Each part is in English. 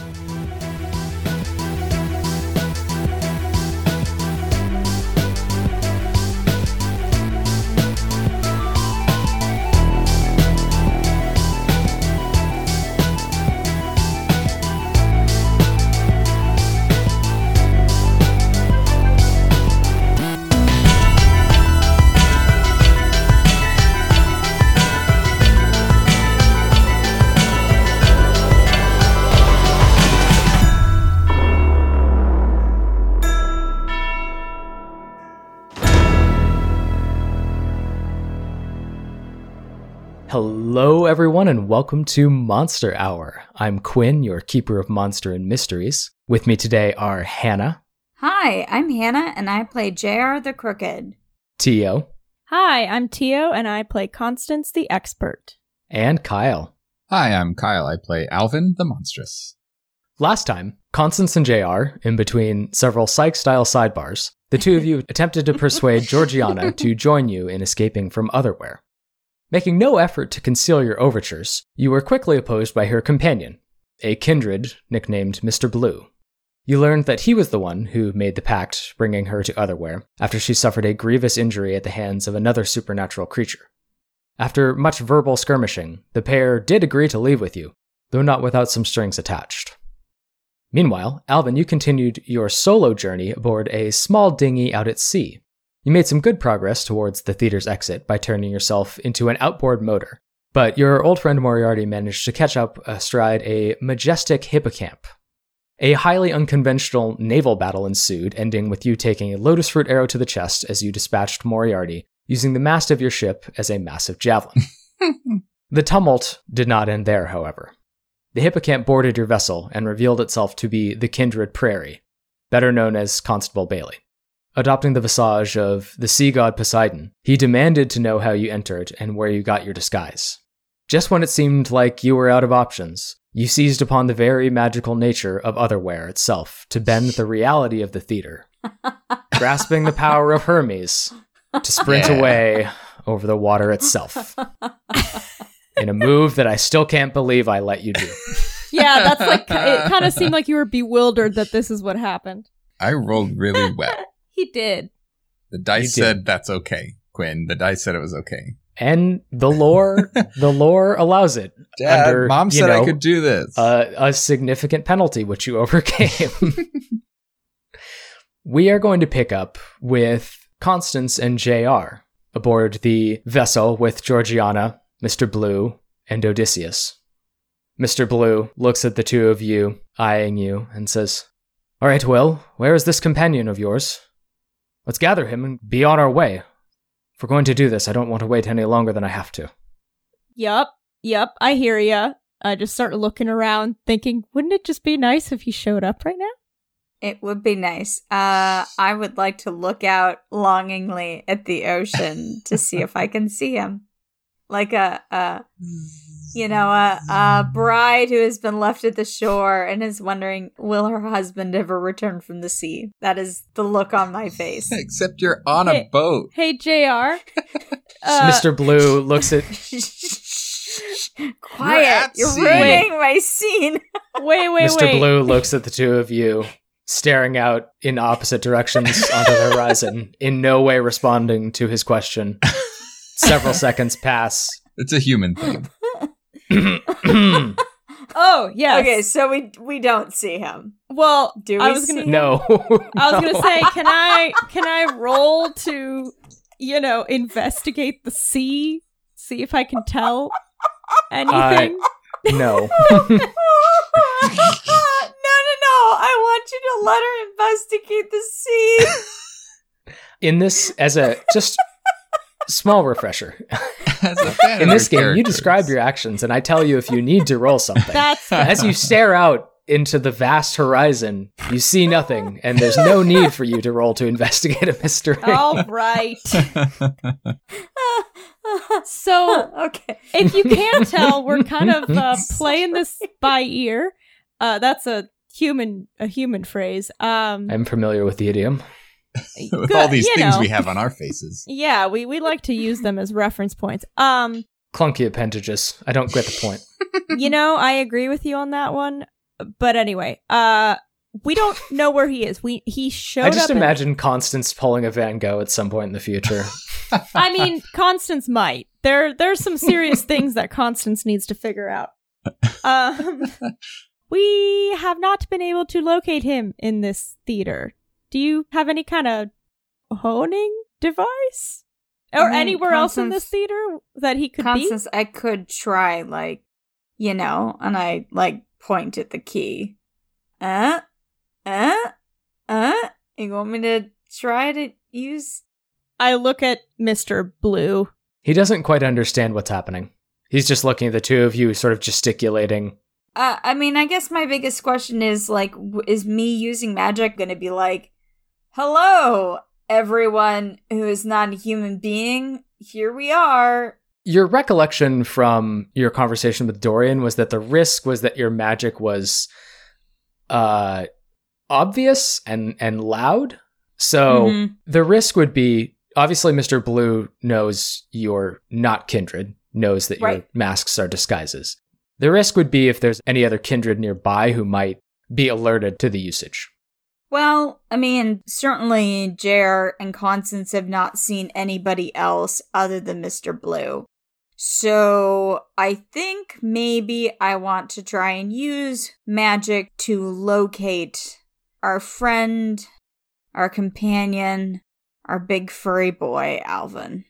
Música everyone, and welcome to Monster Hour. I'm Quinn, your keeper of monster and mysteries. With me today are Hannah, Hi, I'm Hannah, and I play JR the Crooked. Tio, Hi, I'm Tio, and I play Constance the Expert. and Kyle. Hi, I'm Kyle. I play Alvin the Monstrous. Last time, Constance and JR, in between several psych style sidebars, the two of you attempted to persuade Georgiana to join you in escaping from Otherwhere. Making no effort to conceal your overtures, you were quickly opposed by her companion, a kindred nicknamed Mr. Blue. You learned that he was the one who made the pact bringing her to Otherwhere after she suffered a grievous injury at the hands of another supernatural creature. After much verbal skirmishing, the pair did agree to leave with you, though not without some strings attached. Meanwhile, Alvin, you continued your solo journey aboard a small dinghy out at sea. You made some good progress towards the theater's exit by turning yourself into an outboard motor, but your old friend Moriarty managed to catch up astride a majestic hippocamp. A highly unconventional naval battle ensued, ending with you taking a lotus fruit arrow to the chest as you dispatched Moriarty, using the mast of your ship as a massive javelin. the tumult did not end there, however. The hippocamp boarded your vessel and revealed itself to be the Kindred Prairie, better known as Constable Bailey. Adopting the visage of the sea god Poseidon, he demanded to know how you entered and where you got your disguise. Just when it seemed like you were out of options, you seized upon the very magical nature of Otherwhere itself to bend the reality of the theater, grasping the power of Hermes to sprint Yeah. away over the water itself. In a move that I still can't believe I let you do. Yeah, that's like, it kind of seemed like you were bewildered that this is what happened. I rolled really well. He did. The dice did. said that's okay, Quinn. The dice said it was okay. And the lore, the lore allows it. Dad, Under, mom said know, I could do this. a, a significant penalty, which you overcame. we are going to pick up with Constance and JR aboard the vessel with Georgiana, Mr. Blue, and Odysseus. Mr. Blue looks at the two of you, eyeing you, and says, All right, Will, where is this companion of yours? Let's gather him and be on our way. If we're going to do this, I don't want to wait any longer than I have to. Yup, yup, I hear ya. I just start looking around, thinking, wouldn't it just be nice if he showed up right now? It would be nice. Uh, I would like to look out longingly at the ocean to see if I can see him, like a, a you know, a, a bride who has been left at the shore and is wondering, will her husband ever return from the sea? That is the look on my face. Except you're on a boat. Hey, JR. Uh, Mr. Blue looks at Quiet! at You're ruining my scene. Wait, wait, Mr. wait. Blue looks at the two of you, staring out in opposite directions onto the horizon, in no way responding to his question. Several seconds pass. It's a human thing. Oh, yeah. Okay, so we we don't see him. Well, Do I we was gonna see- no. I was gonna say, can I can I roll to, you know, investigate the sea, see if I can tell anything? Uh, no. no, no, no! I want you to let her investigate the sea. In this, as a just small refresher, As a fan in this your game, you describe your actions, and I tell you if you need to roll something. That's As you stare out into the vast horizon, you see nothing, and there's no need for you to roll to investigate a mystery. all right. So okay. if you can tell, we're kind of uh, playing this by ear. Uh, that's a human a human phrase. Um, I'm familiar with the idiom. With good, all these things know. we have on our faces. yeah, we we like to use them as reference points. Um, Clunky appendages. I don't get the point. you know, I agree with you on that one. but anyway, uh, we don't know where he is. We he showed I just up. in- imagine Constance pulling a Van Gogh at some point in the future. I mean, Constance might. There, there's some serious things that Constance needs to figure out. Um, we have not been able to locate him in this theater. Do you have any kind of honing device, or I mean, anywhere else in this theater that he could Constance, I could try, like, you know, and I, like, point at the key. Uh? Uh? Uh? You want me to try to use. I look at Mister Blue. he doesn't quite understand what's happening. He's just looking at the two of you, sort of gesticulating. Uh, I mean, I guess my biggest question is, like, w- is me using magic gonna be like, hello, everyone who is not a human being? Here we are. Your recollection from your conversation with Dorian was that the risk was that your magic was uh obvious and and loud. So Mhm. the risk would be obviously Mr. Blue knows you're not kindred, knows that your masks are disguises. The risk would be if there's any other kindred nearby who might be alerted to the usage. Well, I mean, certainly Jer and Constance have not seen anybody else other than Mr. Blue. So I think maybe I want to try and use magic to locate our friend, our companion, our big furry boy, Alvin.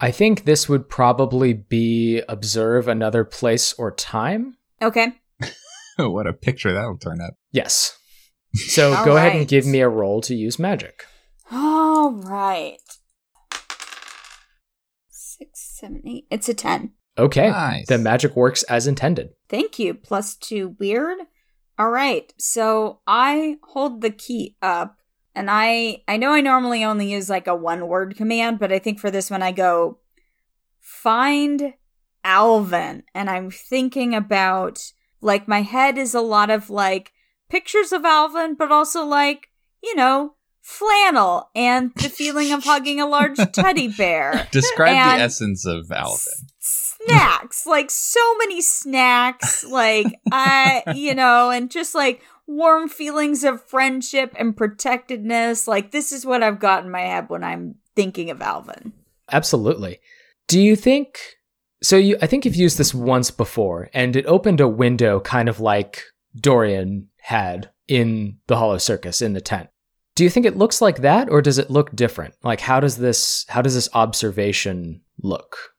I think this would probably be observe another place or time. Okay. what a picture that'll turn up. Yes. So All go ahead and give me a roll to use magic. All right. Six, seven, eight. It's a 10. Okay. Nice. The magic works as intended. Thank you. Plus two weird. All right. So I hold the key up and I I know I normally only use like a one word command, but I think for this one I go find Alvin and I'm thinking about like my head is a lot of like pictures of Alvin, but also like, you know, flannel and the feeling of hugging a large teddy bear Describe And- the essence of Alvin. snacks like so many snacks like i you know and just like warm feelings of friendship and protectedness like this is what i've got in my head when i'm thinking of alvin Absolutely. Do you think so you I think you've used this once before and it opened a window kind of like Dorian had in the Hollow Circus in the tent. Do you think it looks like that or does it look different? Like how does this how does this observation look?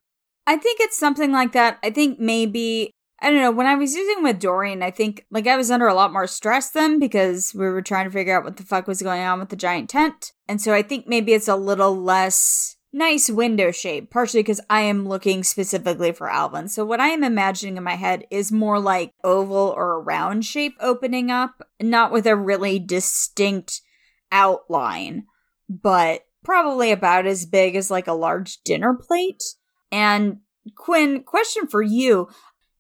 i think it's something like that i think maybe i don't know when i was using with dorian i think like i was under a lot more stress then because we were trying to figure out what the fuck was going on with the giant tent and so i think maybe it's a little less nice window shape partially because i am looking specifically for alvin so what i am imagining in my head is more like oval or a round shape opening up not with a really distinct outline but probably about as big as like a large dinner plate and Quinn, question for you.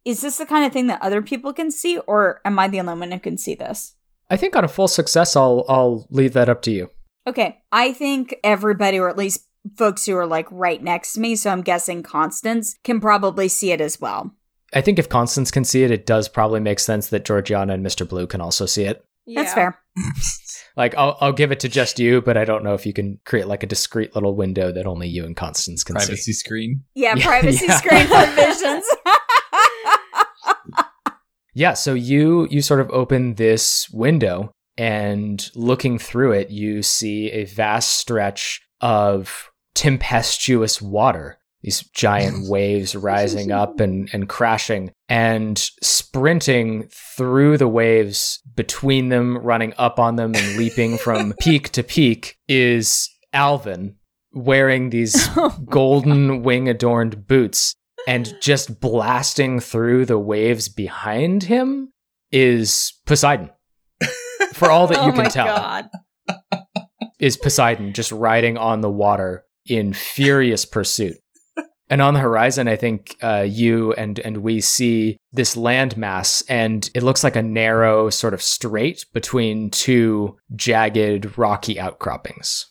Is this the kind of thing that other people can see, or am I the only one who can see this? I think on a full success I'll I'll leave that up to you. Okay, I think everybody, or at least folks who are like right next to me, so I'm guessing Constance, can probably see it as well. I think if Constance can see it, it does probably make sense that Georgiana and Mr. Blue can also see it. That's fair. Like I'll I'll give it to just you, but I don't know if you can create like a discreet little window that only you and Constance can Privacy see. screen. Yeah, Yeah, privacy yeah. screen for visions. Yeah, so you you sort of open this window and looking through it, you see a vast stretch of tempestuous water. These giant waves rising up and, and crashing and sprinting through the waves between them, running up on them and leaping from peak to peak is Alvin wearing these golden wing adorned boots and just blasting through the waves behind him is Poseidon. For all that you oh can tell, God. is Poseidon just riding on the water in furious pursuit. And on the horizon, I think uh, you and and we see this landmass, and it looks like a narrow sort of strait between two jagged, rocky outcroppings.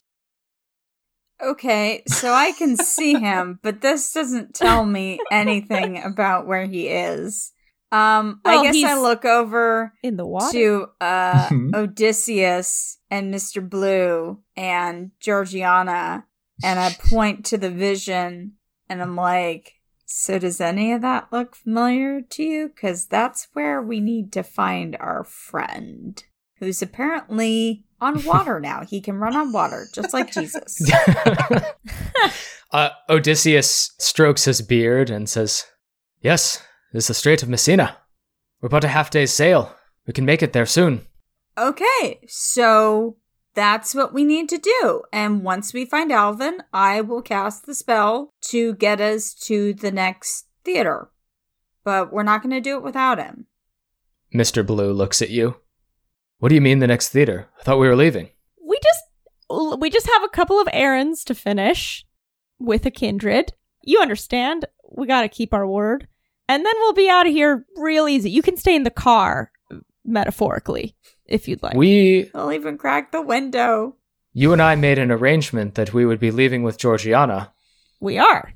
okay, so I can see him, but this doesn't tell me anything about where he is. Um, Well, I guess I look over In the water. to uh Mhm. Odysseus and Mr. Blue and Georgiana and I point to the vision and I'm like, so does any of that look familiar to you? Cause that's where we need to find our friend. Who's apparently on water now. He can run on water, just like Jesus. uh, Odysseus strokes his beard and says, Yes, this is the Strait of Messina. We're about a half day's sail. We can make it there soon. Okay, so that's what we need to do. And once we find Alvin, I will cast the spell to get us to the next theater. But we're not going to do it without him. Mr. Blue looks at you. What do you mean the next theater? I thought we were leaving. we just we just have a couple of errands to finish with a kindred. You understand? We got to keep our word. And then we'll be out of here real easy. You can stay in the car metaphorically if you'd like. We, I'll even crack the window. you and I made an arrangement that we would be leaving with Georgiana. We are.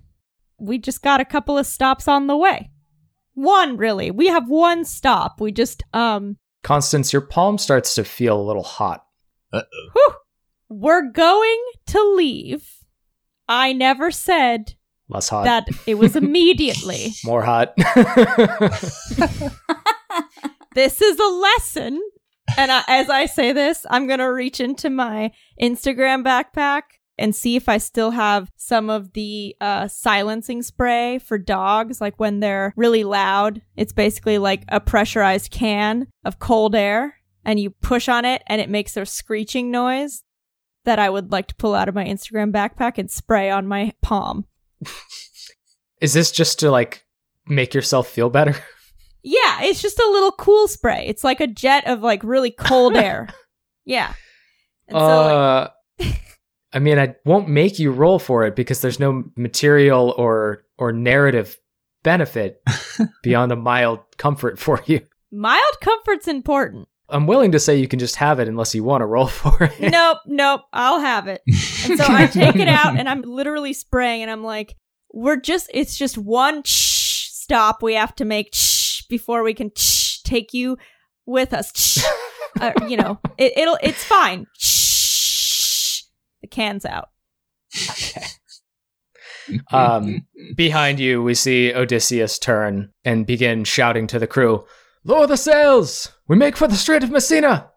We just got a couple of stops on the way. One really. We have one stop. We just um Constance, your palm starts to feel a little hot. Uh-oh. whew, we're going to leave. I never said Less hot. that it was immediately. More hot. this is a lesson. And I, as I say this, I'm going to reach into my Instagram backpack and see if I still have some of the uh, silencing spray for dogs, like when they're really loud. It's basically like a pressurized can of cold air, and you push on it, and it makes a screeching noise that I would like to pull out of my Instagram backpack and spray on my palm. Is this just to like make yourself feel better? Yeah, it's just a little cool spray. It's like a jet of like really cold air. Yeah. And so, like, uh, I mean, I won't make you roll for it because there's no material or or narrative benefit beyond a mild comfort for you. mild comfort's important. I'm willing to say you can just have it unless you want to roll for it. nope, nope, I'll have it. And so I take it out and I'm literally spraying and I'm like, we're just, it's just one shh stop we have to make shh before we can shh take you with us. Shh. Uh, you know, it, it'll, it's fine. Shh. The can's out. Um, behind you, we see Odysseus turn and begin shouting to the crew, Lower the sails! We make for the Strait of Messina!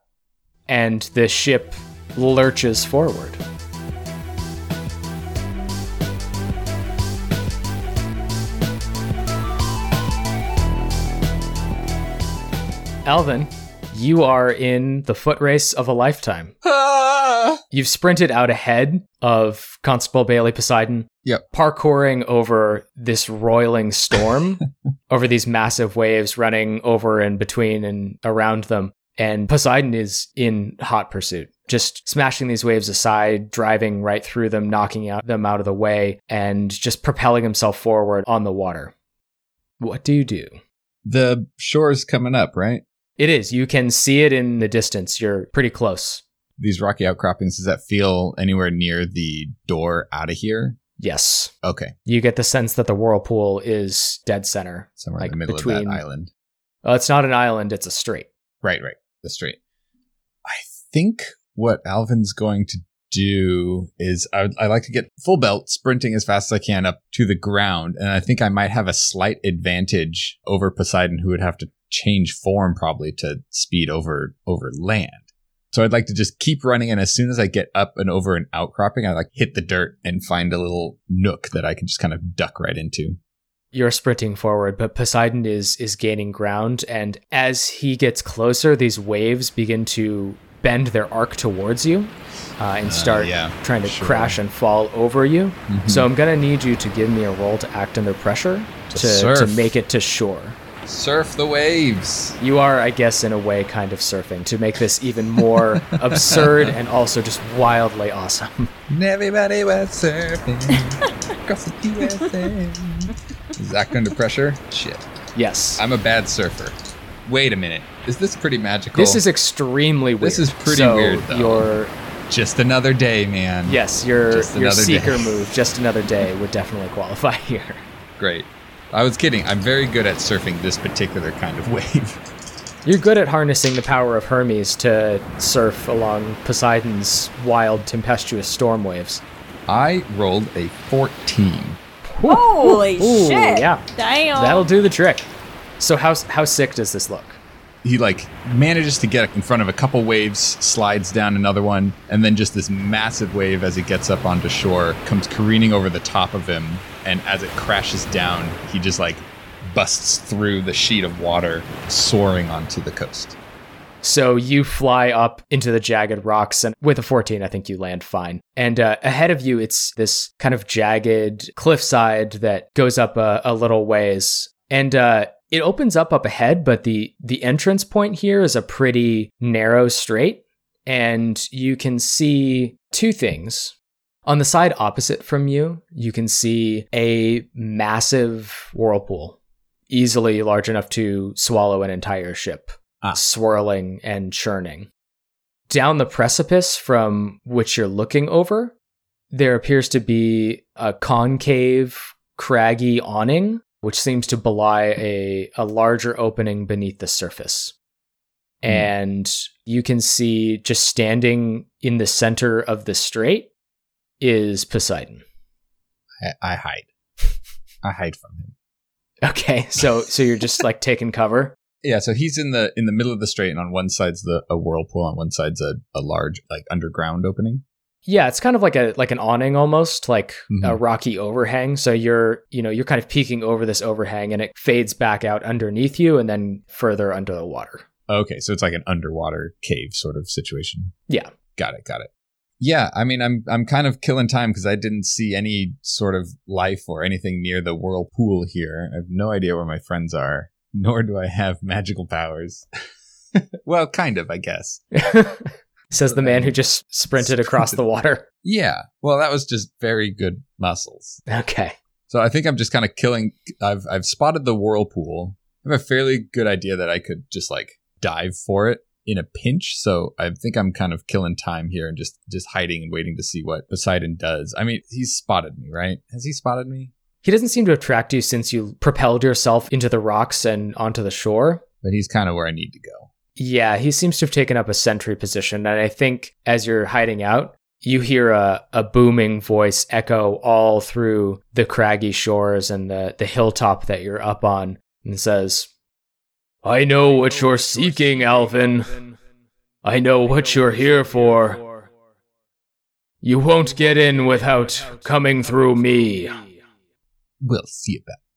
And the ship lurches forward. Alvin, you are in the foot race of a lifetime. Ah! You've sprinted out ahead of Constable Bailey Poseidon. Yep. Parkouring over this roiling storm, over these massive waves running over and between and around them. And Poseidon is in hot pursuit, just smashing these waves aside, driving right through them, knocking out them out of the way, and just propelling himself forward on the water. What do you do? The shore's coming up, right? It is. You can see it in the distance. You're pretty close. These rocky outcroppings, does that feel anywhere near the door out of here? Yes. Okay. You get the sense that the whirlpool is dead center. Somewhere Like in the middle of between- that island. Uh, it's not an island, it's a strait. Right, right. The strait. I think what Alvin's going to do is I, I like to get full belt, sprinting as fast as I can up to the ground. And I think I might have a slight advantage over Poseidon, who would have to change form probably to speed over over land. So I'd like to just keep running, and as soon as I get up and over an outcropping, I like hit the dirt and find a little nook that I can just kind of duck right into. You're sprinting forward, but Poseidon is is gaining ground, and as he gets closer, these waves begin to bend their arc towards you uh, and Uh, start yeah, trying to sure. crash and fall over you. Mhm. So I'm gonna need you to give me a roll to act under pressure To to, to make it to shore. surf the waves. You are, I guess, in a way, kind of surfing to make this even more absurd and also just wildly awesome. And everybody was surfing across the USA. Is that under pressure? Shit. Yes. I'm a bad surfer. Wait a minute. Is this pretty magical? This is extremely weird. This is pretty So weird, though. Your just another day, man. yes, your Just your another seeker day. move, just another day, would definitely qualify here. Great. I was kidding. I'm very good at surfing this particular kind of wave. You're good at harnessing the power of Hermes to surf along Poseidon's wild, tempestuous storm waves. I rolled a 14. Holy Ooh, shit! yeah, Damn. that'll do the trick. So how how sick does this look? He like manages to get in front of a couple waves, slides down another one, and then just this massive wave as it gets up onto shore comes careening over the top of him, and as it crashes down, he just like busts through the sheet of water, soaring onto the coast. So you fly up into the jagged rocks, and with a 14, I think you land fine. And uh, ahead of you, it's this kind of jagged cliffside that goes up a, a little ways. And uh, it opens up up ahead, but the the entrance point here is a pretty narrow straight, and you can see two things. On the side opposite from you, you can see a massive whirlpool, easily large enough to swallow an entire ship, Ah. swirling and churning. Down the precipice from which you're looking over, there appears to be a concave, craggy awning which seems to belie a, a larger opening beneath the surface. Hmm. And you can see just standing in the center of the strait is Poseidon. I, I hide. I hide from him. Okay, so so you're just like taking cover. Yeah, so he's in the in the middle of the strait, and on one side's the a whirlpool, on one side's a, a large like underground opening. Yeah, it's kind of like a like an awning almost, like a Mhm. rocky overhang. So you're, you know, you're kind of peeking over this overhang and it fades back out underneath you and then further under the water. Okay, so it's like an underwater cave sort of situation. Yeah. Got it, got it. Yeah, I mean, I'm I'm kind of killing time because I didn't see any sort of life or anything near the whirlpool here. I have no idea where my friends are, nor do I have magical powers. well, kind of, I guess. Says the man who just sprinted across the water. Yeah. Well, that was just very good muscles. Okay. So I think I'm just kind of killing. I've I've spotted the whirlpool. I have a fairly good idea that I could just like dive for it in a pinch. So I think I'm kind of killing time here and just just hiding and waiting to see what Poseidon does. I mean, he's spotted me, right? Has he spotted me? He doesn't seem to have tracked you since you propelled yourself into the rocks and onto the shore. But he's kind of where I need to go. Yeah, he seems to have taken up a sentry position. And I think as you're hiding out, you hear a, a booming voice echo all through the craggy shores and the, the hilltop that you're up on and says, I know what you're seeking, Alvin. I know what you're here for. You won't get in without coming through me. We'll see about that.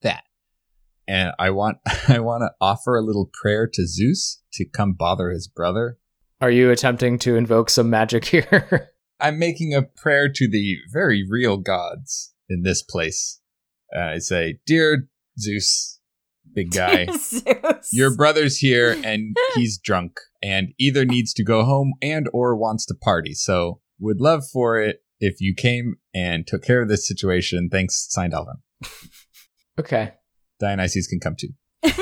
And I want I want to offer a little prayer to Zeus to come bother his brother. Are you attempting to invoke some magic here? I'm making a prayer to the very real gods in this place. Uh, I say, Dear Zeus, big guy, Zeus. your brother's here and he's drunk and either needs to go home and or wants to party. So would love for it if you came and took care of this situation. Thanks, signed Alvin. okay. Dionysus can come too.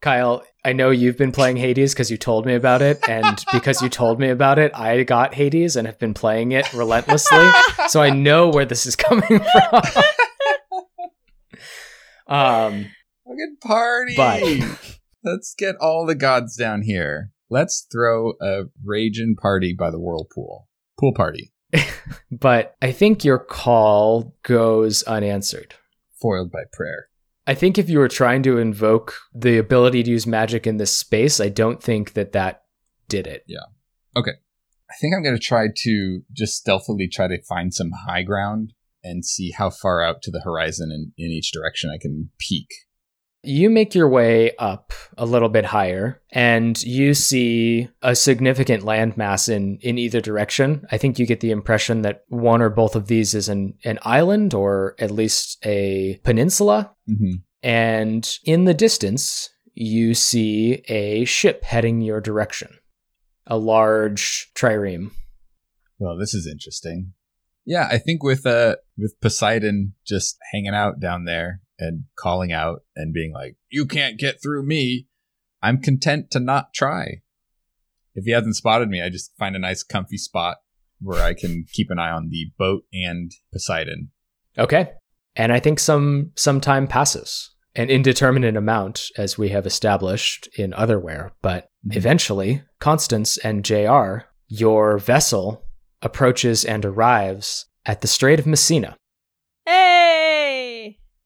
Kyle, I know you've been playing Hades because you told me about it, and because you told me about it, I got Hades and have been playing it relentlessly. so I know where this is coming from. um, Fucking party! But- Let's get all the gods down here. Let's throw a raging party by the whirlpool. Pool party. but I think your call goes unanswered. Foiled by prayer. I think if you were trying to invoke the ability to use magic in this space, I don't think that that did it. Yeah. Okay. I think I'm going to try to just stealthily try to find some high ground and see how far out to the horizon in, in each direction I can peek. You make your way up a little bit higher and you see a significant landmass in, in either direction. I think you get the impression that one or both of these is an, an island or at least a peninsula. Mm-hmm. And in the distance, you see a ship heading your direction, a large trireme. Well, this is interesting. Yeah, I think with uh with Poseidon just hanging out down there and calling out and being like, "You can't get through me," I'm content to not try. If he hasn't spotted me, I just find a nice comfy spot where I can keep an eye on the boat and Poseidon. Okay. And I think some some time passes, an indeterminate amount, as we have established in Otherwhere. But Mhm. eventually, Constance and JR, your vessel approaches and arrives at the Strait of Messina. Hey!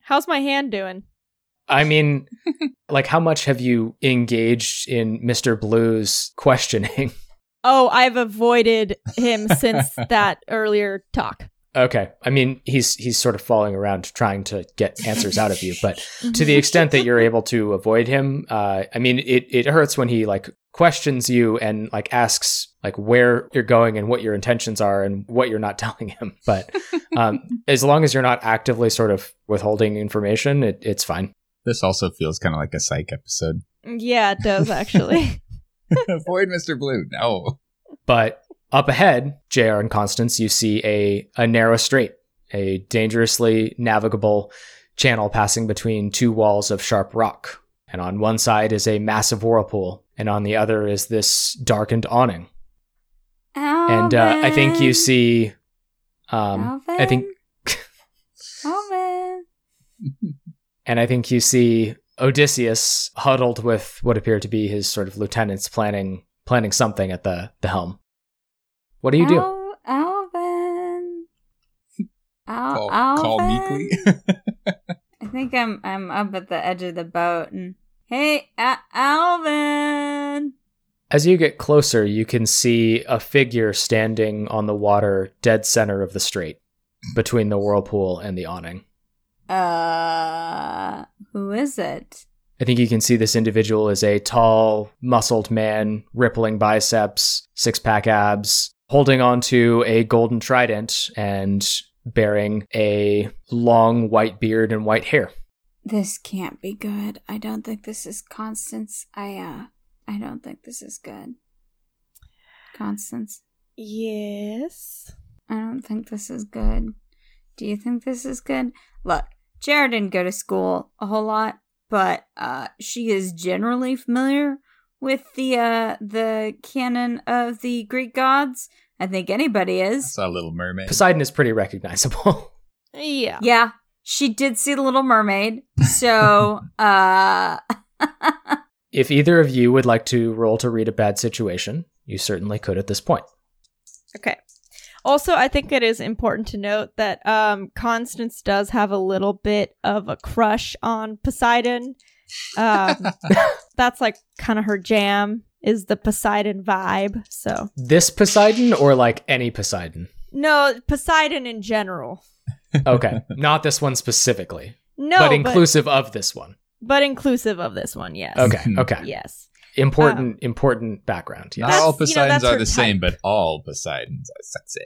How's my hand doing? I mean, like, how much have you engaged in Mr. Blue's questioning? Oh, I've avoided him since that earlier talk. Okay. I mean, he's he's sort of falling around trying to get answers out of you, but to the extent that you're able to avoid him, uh, I mean, it it hurts when he like questions you and like asks like where you're going and what your intentions are and what you're not telling him. But um, as long as you're not actively sort of withholding information, it, it's fine. This also feels kind of like a psych episode. Yeah, it does actually. Avoid Mr. Blue. No. But up ahead, JR and Constance, you see a, a narrow strait, a dangerously navigable channel passing between two walls of sharp rock. And on one side is a massive whirlpool, and on the other is this darkened awning. And uh, I think you see. Um, I think, Alvin. and I think you see Odysseus huddled with what appear to be his sort of lieutenants, planning planning something at the the helm. What do you do? Al- Alvin. Al- Call, Alvin. call meekly. I think I'm I'm up at the edge of the boat and hey, A- Alvin. As you get closer, you can see a figure standing on the water, dead center of the strait, between the whirlpool and the awning. Uh, who is it? I think you can see this individual is a tall, muscled man, rippling biceps, six pack abs, holding onto a golden trident and bearing a long white beard and white hair. This can't be good. I don't think this is Constance. I uh I don't think this is good. Constance, yes. I don't think this is good. Do you think this is good? Look, Jared didn't go to school a whole lot, but uh she is generally familiar with the uh the canon of the Greek gods. I think anybody I is. saw Little Mermaid. Poseidon is pretty recognizable. Yeah. Yeah, she did see the Little Mermaid. So, uh if either of you would like to roll to read a bad situation, you certainly could at this point. Okay. Also, I think it is important to note that um, Constance does have a little bit of a crush on Poseidon. Um, that's like kind of her jam is the Poseidon vibe. So This Poseidon or like any Poseidon? no, Poseidon in general. Okay, not this one specifically, No, but inclusive of this one. but inclusive of this one. Yes. Okay, okay. Yes. Important, important background. Not all That's- you know, Poseidons are her the same, but all Poseidons are sexy.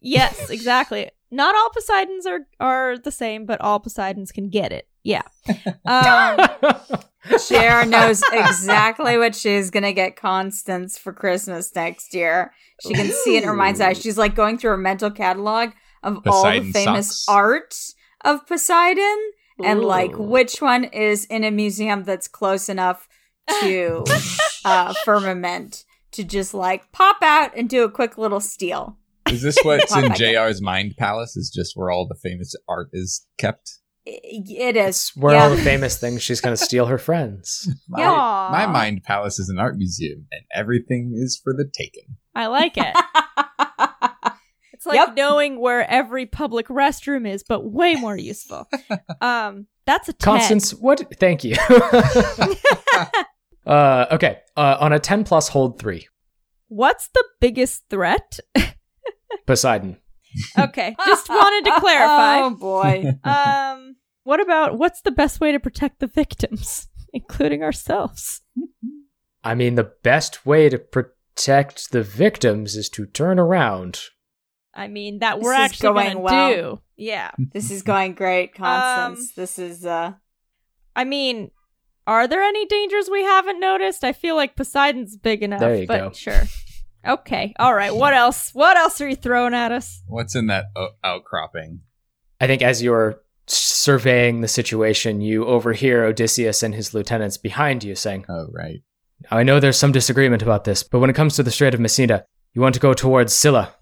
Yes. Exactly. Not all Poseidons are are the same, but all Poseidons can get it. Yeah. Um, Cher knows exactly what she's gonna get Constance for Christmas next year. She can see it in her mind's eye. She's like going through her mental catalog of all the famous socks. art of Poseidon and like which one is in a museum that's close enough to uh, firmament to just like pop out and do a quick little steal. Is this what's in back in. JR's mind palace? Is just where all the famous art is kept? It is It's where yeah. all the famous things she's going to steal her friends. My, Yeah. my mind palace is an art museum, and everything is for the taking. I like it. It's like Yep. knowing where every public restroom is, but way more useful. Um, that's a 10. Constance, what? Thank you. uh, okay, uh, on a 10 plus, hold three. What's the biggest threat? Poseidon. Okay, just wanted to clarify. Oh boy. Um, what about what's the best way to protect the victims, including ourselves? I mean, the best way to protect the victims is to turn around. I mean, that This we're is actually going gonna well. do. Yeah. This is going great, Constance. this is uh I mean, are there any dangers we haven't noticed? I feel like Poseidon's big enough. There you but go. Sure. Okay. All right. What else? What else are you throwing at us? What's in that o- outcropping? I think as you're surveying the situation, you overhear Odysseus and his lieutenants behind you saying, Oh, right. Now, I know there's some disagreement about this, but when it comes to the Strait of Messina, you want to go towards Scylla.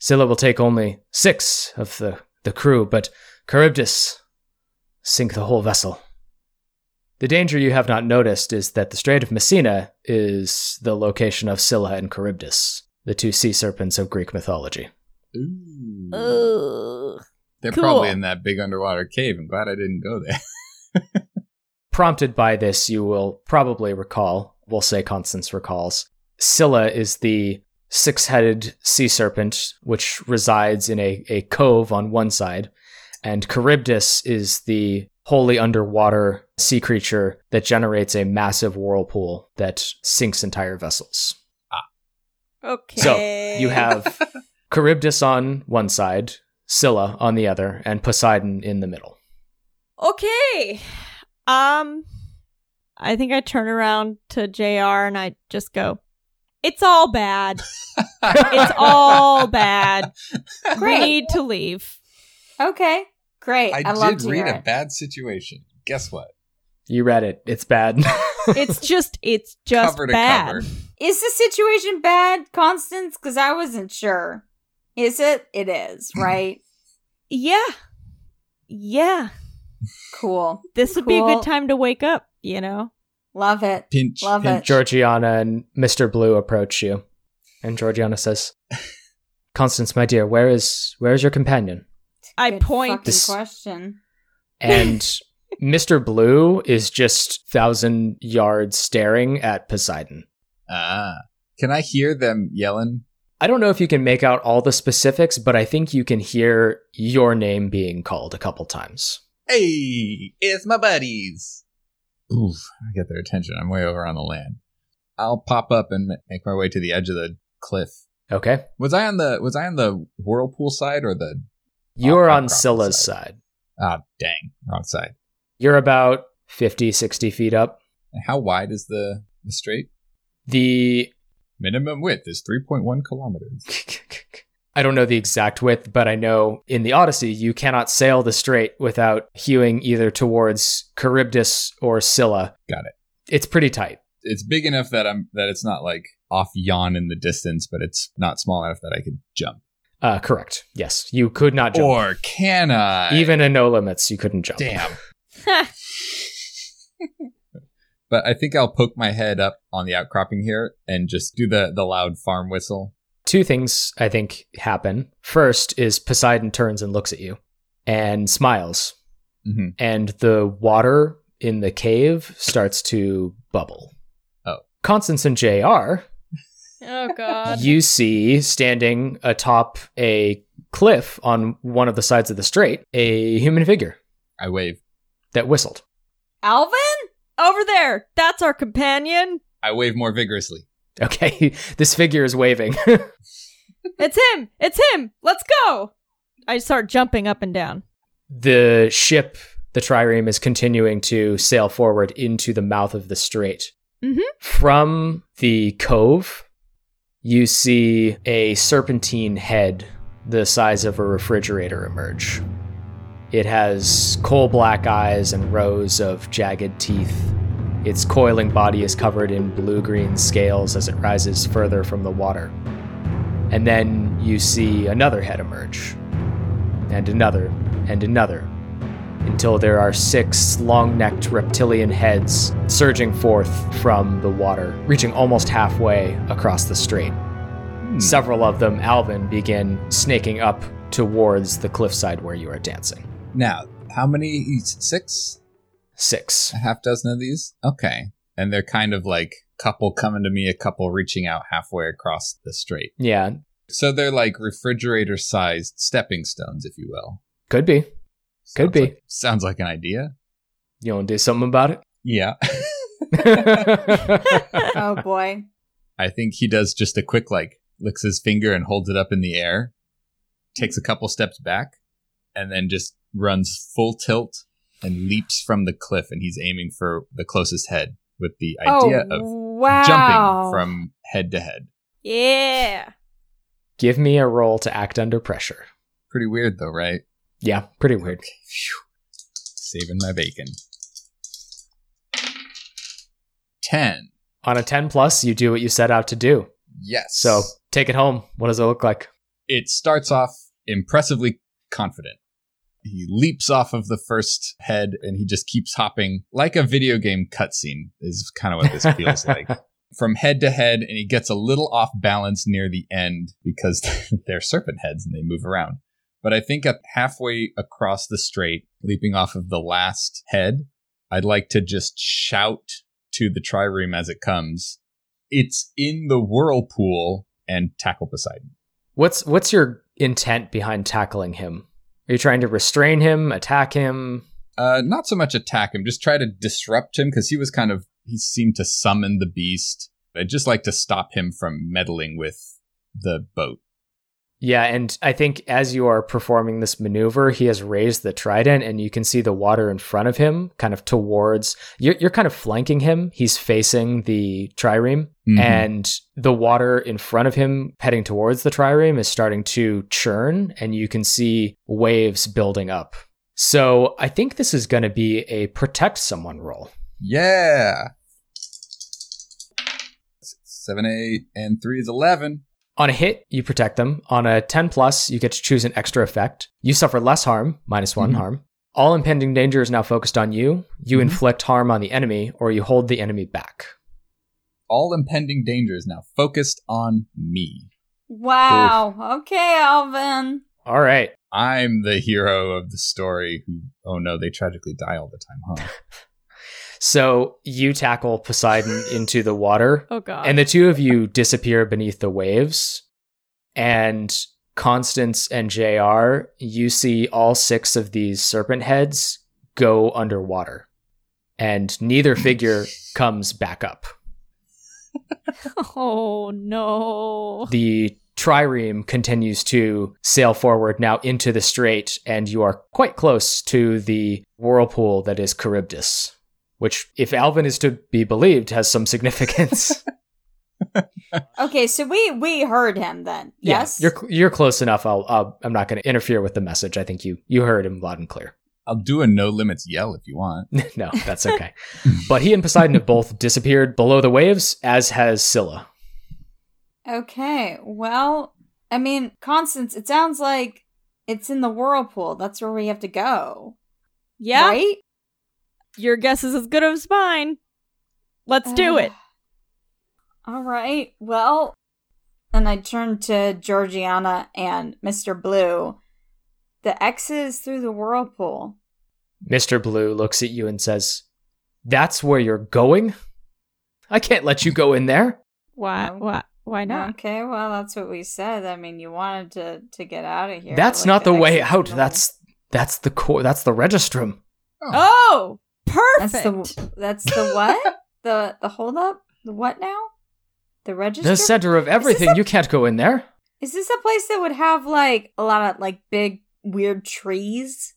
Scylla will take only six of the, the crew, but Charybdis, sink the whole vessel. The danger you have not noticed is that the Strait of Messina is the location of Scylla and Charybdis, the two sea serpents of Greek mythology. Ooh. Ugh. They're cool. probably in that big underwater cave. I'm glad I didn't go there. Prompted by this, you will probably recall, we'll say Constance recalls, Scylla is the six headed sea serpent which resides in a, a cove on one side, and Charybdis is the wholly underwater sea creature that generates a massive whirlpool that sinks entire vessels. Ah. Okay. So you have Charybdis on one side, Scylla on the other, and Poseidon in the middle. Okay. Um I think I turn around to JR and I just go, It's all bad. It's all bad. We Great. need to leave. Okay. Great. I, I, love did to read a it. bad situation. Guess what? You read it. It's bad. It's just it's just cover to bad. cover. Is the situation bad, Constance? Because I wasn't sure. Is it? It is, right? Yeah. Yeah. cool. This would be a good time to wake up, you know? Love it. Pinch. Love pinch. it. Georgiana and Mr. Blue approach you. And Georgiana says, Constance, my dear, where is where is your companion? I Good point fucking This- question. And Mr. Blue is just thousand yards staring at Poseidon. Ah. Can I hear them yelling? I don't know if you can make out all the specifics, but I think you can hear your name being called a couple times. Hey, it's my buddies. Oof, I get their attention. I'm way over on the land. I'll pop up and make my way to the edge of the cliff. Okay. Was I on the was I on the whirlpool side or the You're on cross Scylla's side. side. ah dang wrong side? You're about 50, 60 feet up. And how wide is the the strait? The Minimum width is 3.1 kilometers. I don't know the exact width, but I know in the Odyssey you cannot sail the strait without hewing either towards Charybdis or Scylla. Got it. It's pretty tight. It's big enough that I'm that it's not like off yawn in the distance, but it's not small enough that I could jump. Uh, correct. Yes, you could not jump. Or can I? Even in no limits, you couldn't jump. damn. But I think I'll poke my head up on the outcropping here and just do the the loud farm whistle. Two things I think happen. First is Poseidon turns and looks at you and smiles, hmm and the water in the cave starts to bubble. Oh. Constance and JR oh god. you see standing atop a cliff on one of the sides of the strait a human figure I wave. that whistled. Alvin? Over there. That's our companion. I wave more vigorously. Okay, this figure is waving. It's him. It's him. Let's go. I start jumping up and down. the ship, the trireme, is continuing to sail forward into the mouth of the strait. Mhm. From the cove, you see a serpentine head the size of a refrigerator emerge. It has coal black eyes and rows of jagged teeth. Its coiling body is covered in blue green scales as it rises further from the water. And then you see another head emerge, and another, and another, until there are six long necked reptilian heads surging forth from the water, reaching almost halfway across the strait. Hmm. Several of them, Alvin, begin snaking up towards the cliffside where you are dancing. Now, how many? Six? Six. A half dozen of these? Okay. And they're kind of like couple coming to me, a couple reaching out halfway across the strait. Yeah, So they're like refrigerator sized stepping stones, if you will. could be. Could be. like- sounds like an idea. You want to do something about it? Yeah. Oh boy. I think he does just a quick like licks his finger and holds it up in the air, takes a couple steps back, and then just runs full tilt and leaps from the cliff. And he's aiming for the closest head with the oh, idea oh, of wow. jumping from head to head. Yeah. Give me a roll to act under pressure. Pretty weird though, right? Yeah, pretty weird. Okay. Saving my bacon. Ten. On a 10 plus, you do what you set out to do. Yes. So take it home. What does it look like? it starts off impressively confident. He leaps off of the first head and he just keeps hopping like a video game cutscene, is kind of what this feels like. From head to head, and he gets a little off balance near the end because they're serpent heads and they move around. But I think at halfway across the straight, leaping off of the last head, I'd like to just shout to the trireme as it comes. It's in the whirlpool and tackle Poseidon. What's what's your intent behind tackling him? Are you trying to restrain him, attack him? Uh, not so much attack him, just try to disrupt him because he was kind of he seemed to summon the beast. I'd just like to stop him from meddling with the boat. Yeah, and I think as you are performing this maneuver, he has raised the trident, and you can see the water in front of him, kind of towards. You're, you're kind of flanking him. He's facing the trireme, Mhm. and the water in front of him, heading towards the trireme, is starting to churn, and you can see waves building up. So I think this is going to be a protect someone roll. Yeah. Seven, eight, and three is eleven. On a hit, you protect them. On a 10 plus, you get to choose an extra effect. You suffer less harm, minus one Mhm. harm. All impending danger is now focused on you. You Mhm. inflict harm on the enemy, or you hold the enemy back. All impending danger is now focused on me. Wow. Okay, Alvin. All right. I'm the hero of the story who, oh no, they tragically die all the time, huh? So you tackle Poseidon into the water, Oh god. and the two of you disappear beneath the waves. And Constance and JR, you see all six of these serpent heads go underwater, and neither figure comes back up. oh no. The trireme continues to sail forward now into the strait, and you are quite close to the whirlpool that is Charybdis, which, if Alvin is to be believed, has some significance. Okay, so we we heard him then. Yes. Yeah, you're you're close enough. I'll, I'll I'm not going to interfere with the message. I think you you heard him loud and clear. I'll do a no limits yell if you want. no, that's okay. but he and Poseidon have both disappeared below the waves, as has Scylla. Okay. Well, I mean, Constance, it sounds like it's in the whirlpool. That's where we have to go. Yeah. Right? Your guess is as good as mine. Let's do it. All right. Well, and I turn to Georgiana and Mr. Blue. The X is through the whirlpool. Mr. Blue looks at you and says, "That's where you're going. I can't let you go in there." Why why why not? Okay, well, that's what we said. I mean, you wanted to to get out of here. That's like not the X way out. in That's that's the core. That's the registrum. Oh, that's perfect. the that's the what? the the hold up? The what now? The register? The center of everything. You can't go in there. Is this a place that would have like a lot of like big weird trees?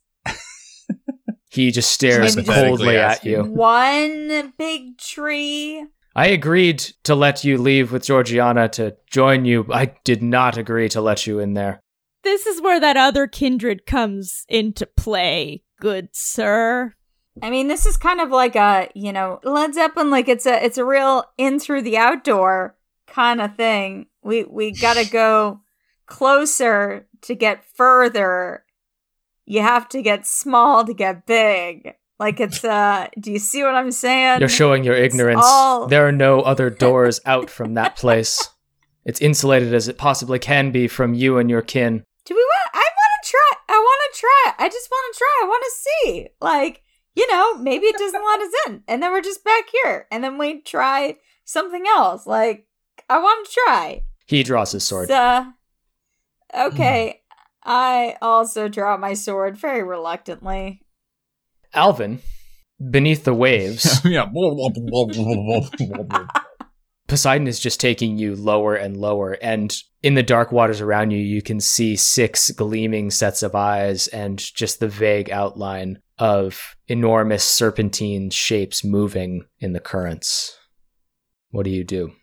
He just stares just- coldly at you. One big tree. I agreed to let you leave with Georgiana to join you. I did not agree to let you in there. This is where that other kindred comes into play, good sir. I mean, this is kind of like a, you know, Led Zeppelin like it's a it's a real in through the outdoor kind of thing. We we got to go closer to get further. You have to get small to get big. Like it's uh do you see what I'm saying? You're showing your ignorance. all- There are no other doors out from that place. It's insulated as it possibly can be from you and your kin. Do we want I want to try. I want to try. I just want to try. I want to see. Like, you know, maybe it doesn't let us in. And then we're just back here. And then we try something else. Like, I want to try. He draws his sword. So, okay. I also draw my sword very reluctantly. Alvin, beneath the waves, yeah. Poseidon is just taking you lower and lower, and in the dark waters around you, you can see six gleaming sets of eyes and just the vague outline of enormous serpentine shapes moving in the currents. What do you do?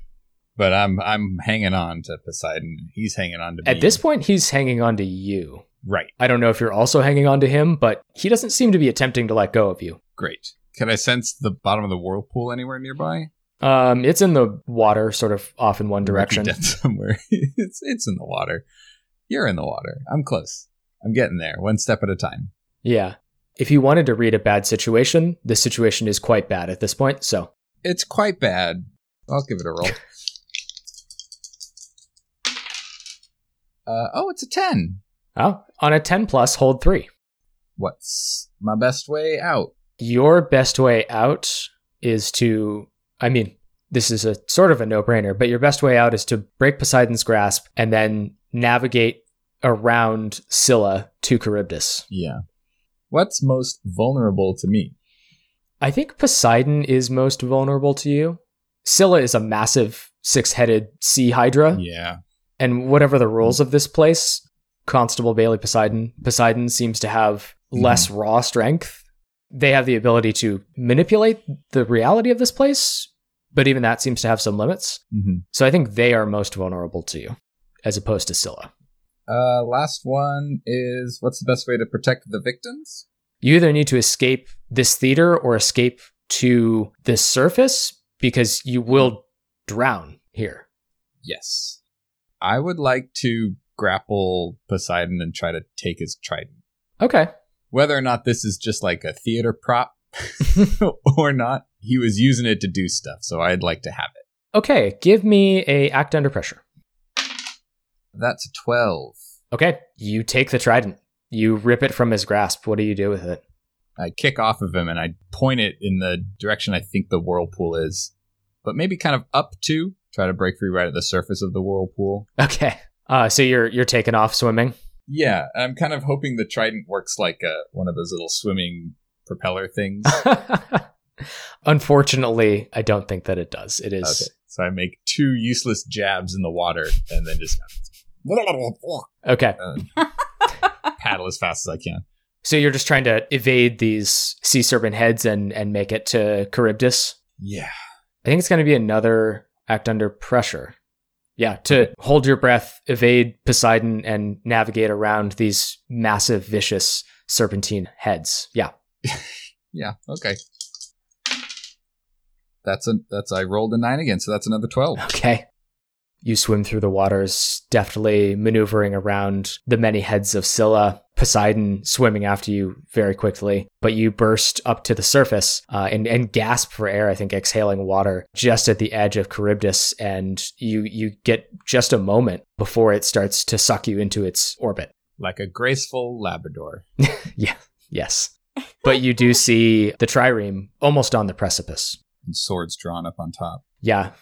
but I'm I'm hanging on to Poseidon. He's hanging on to me. At this point, he's hanging on to you. right? I don't know if you're also hanging on to him, but he doesn't seem to be attempting to let go of you. Great. Can I sense the bottom of the whirlpool anywhere nearby? Um, it's in the water, sort of off in one direction. Somewhere. it's it's in the water. You're in the water. I'm close. I'm getting there, one step at a time. Yeah. If you wanted to read a bad situation, the situation is quite bad at this point. So, It's quite bad. I'll give it a roll. uh, oh, it's a 10. oh, on a 10 plus, hold three. What's my best way out? Your best way out is to, I mean, this is a sort of a no brainer, but your best way out is to break Poseidon's grasp and then navigate around Scylla to Charybdis. Yeah. What's most vulnerable to me? I think Poseidon is most vulnerable to you. Scylla is a massive six headed sea hydra. Yeah. And whatever the rules of this place, Constable Bailey Poseidon, Poseidon seems to have mm-hmm. less raw strength. They have the ability to manipulate the reality of this place, but even that seems to have some limits. hmm So I think they are most vulnerable to you, as opposed to Scylla. Uh, last one is what's the best way to protect the victims? You either need to escape this theater or escape to the surface because you will drown here. Yes. I would like to grapple Poseidon and try to take his trident. Okay. Whether or not this is just like a theater prop or not, he was using it to do stuff, so I'd like to have it. Okay, give me a act under pressure. That's a 12. Okay, you take the trident. You rip it from his grasp. What do you do with it? I kick off of him and I point it in the direction I think the whirlpool is, but maybe kind of up to try to break free right at the surface of the whirlpool. Okay. Uh, so you're you're taking off swimming. Yeah, I'm kind of hoping the trident works like uh, one of those little swimming propeller things. Unfortunately, I don't think that it does. It is Okay. So I make two useless jabs in the water and then just okay. uh, paddle as fast as I can. So you're just trying to evade these sea serpent heads and and make it to Charybdis. Yeah. I think it's going to be another act under pressure. Yeah, to hold your breath, evade Poseidon, and navigate around these massive, vicious serpentine heads. Yeah. Yeah. Okay. That's a that's I rolled a nine again, so that's another twelve. Okay. You swim through the waters, deftly maneuvering around the many heads of Scylla, Poseidon swimming after you very quickly. But you burst up to the surface uh, and, and gasp for air, I think exhaling water just at the edge of Charybdis. And you, you get just a moment before it starts to suck you into its orbit. Like a graceful Labrador. Yeah, yes. But you do see the trireme almost on the precipice. And swords drawn up on top. Yeah.